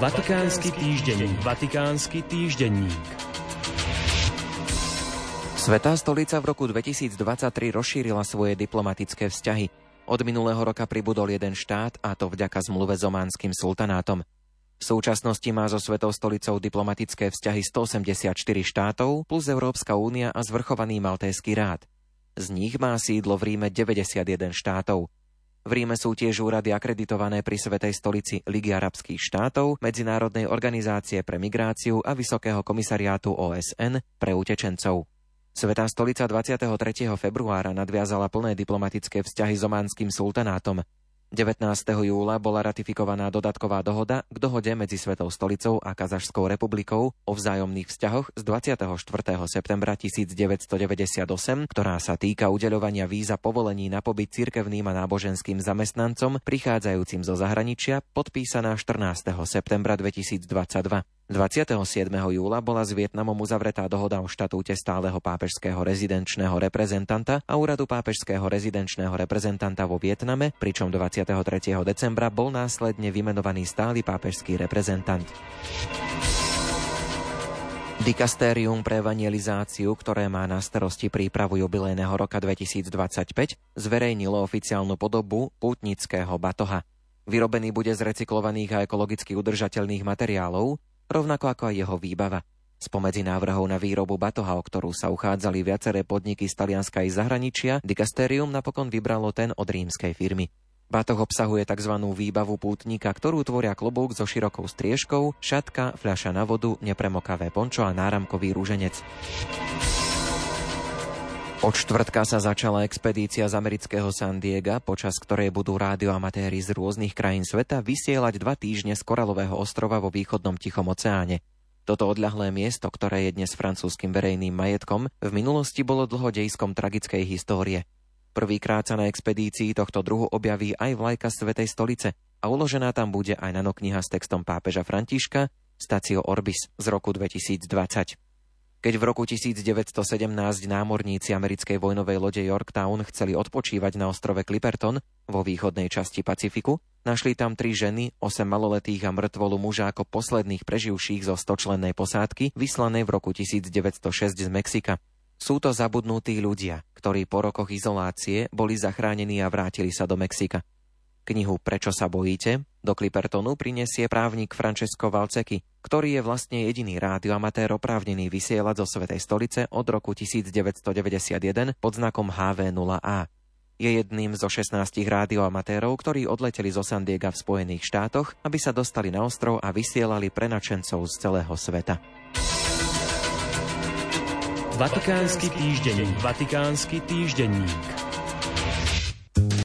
Vatikánsky týždenník. Vatikánsky týždenník. Svetá stolica v roku 2023 rozšírila svoje diplomatické vzťahy. Od minulého roka pribudol jeden štát, a to vďaka zmluve s ománskym sultanátom. V súčasnosti má so Svetou stolicou diplomatické vzťahy 184 štátov plus Európska únia a zvrchovaný Maltéský rád. Z nich má sídlo v Ríme 91 štátov. V Ríme sú tiež úrady akreditované pri Svetej stolici Ligy arabských štátov, Medzinárodnej organizácie pre migráciu a Vysokého komisariátu OSN pre utečencov. Svetá stolica 23. februára nadviazala plné diplomatické vzťahy s ománskym sultanátom. 19. júla bola ratifikovaná dodatková dohoda k dohode medzi Svetou stolicou a Kazašskou republikou o vzájomných vzťahoch z 24. septembra 1998, ktorá sa týka udeľovania víza povolení na pobyt cirkevným a náboženským zamestnancom prichádzajúcim zo zahraničia, podpísaná 14. septembra 2022. 27. júla bola s Vietnamom uzavretá dohoda o štatúte stáleho pápežského rezidenčného reprezentanta a úradu pápežského rezidenčného reprezentanta vo Vietname, pričom 23. decembra bol následne vymenovaný stály pápežský reprezentant. Dikastérium pre evangelizáciu, ktoré má na starosti prípravu jubilejného roka 2025, zverejnilo oficiálnu podobu pútnického batoha. Vyrobený bude z recyklovaných a ekologicky udržateľných materiálov, rovnako ako aj jeho výbava. Spomedzi návrhov na výrobu batoha, o ktorú sa uchádzali viaceré podniky z Talianska i zahraničia, Dikasterium napokon vybralo ten od rímskej firmy. Batoh obsahuje tzv. výbavu pútnika, ktorú tvoria klobúk so širokou striežkou, šatka, fľaša na vodu, nepremokavé pončo a náramkový rúženec. Od štvrtka sa začala expedícia z amerického San Diega, počas ktorej budú rádioamatéri z rôznych krajín sveta vysielať dva týždne z koralového ostrova vo východnom Tichom oceáne. Toto odľahlé miesto, ktoré je dnes francúzským verejným majetkom, v minulosti bolo dlhodejskom tragickej histórie. Prvýkrát sa na expedícii tohto druhu objaví aj vlajka Svetej stolice a uložená tam bude aj nanokniha s textom pápeža Františka Stacio Orbis z roku 2020. Keď v roku 1917 námorníci americkej vojnovej lode Yorktown chceli odpočívať na ostrove Clipperton vo východnej časti Pacifiku, našli tam tri ženy, osem maloletých a mŕtvolu muža ako posledných preživších zo stočlennej posádky, vyslanej v roku 1906 z Mexika. Sú to zabudnutí ľudia, ktorí po rokoch izolácie boli zachránení a vrátili sa do Mexika. Knihu Prečo sa bojíte do Clippertonu prinesie právnik Francesco Valceky, ktorý je vlastne jediný rádioamatér oprávnený vysielať zo Svetej stolice od roku 1991 pod znakom HV0A. Je jedným zo 16 rádioamatérov, ktorí odleteli zo San Diega v Spojených štátoch, aby sa dostali na ostrov a vysielali pre načencov z celého sveta. Vatikánsky týždenník. Vatikánsky týždenník.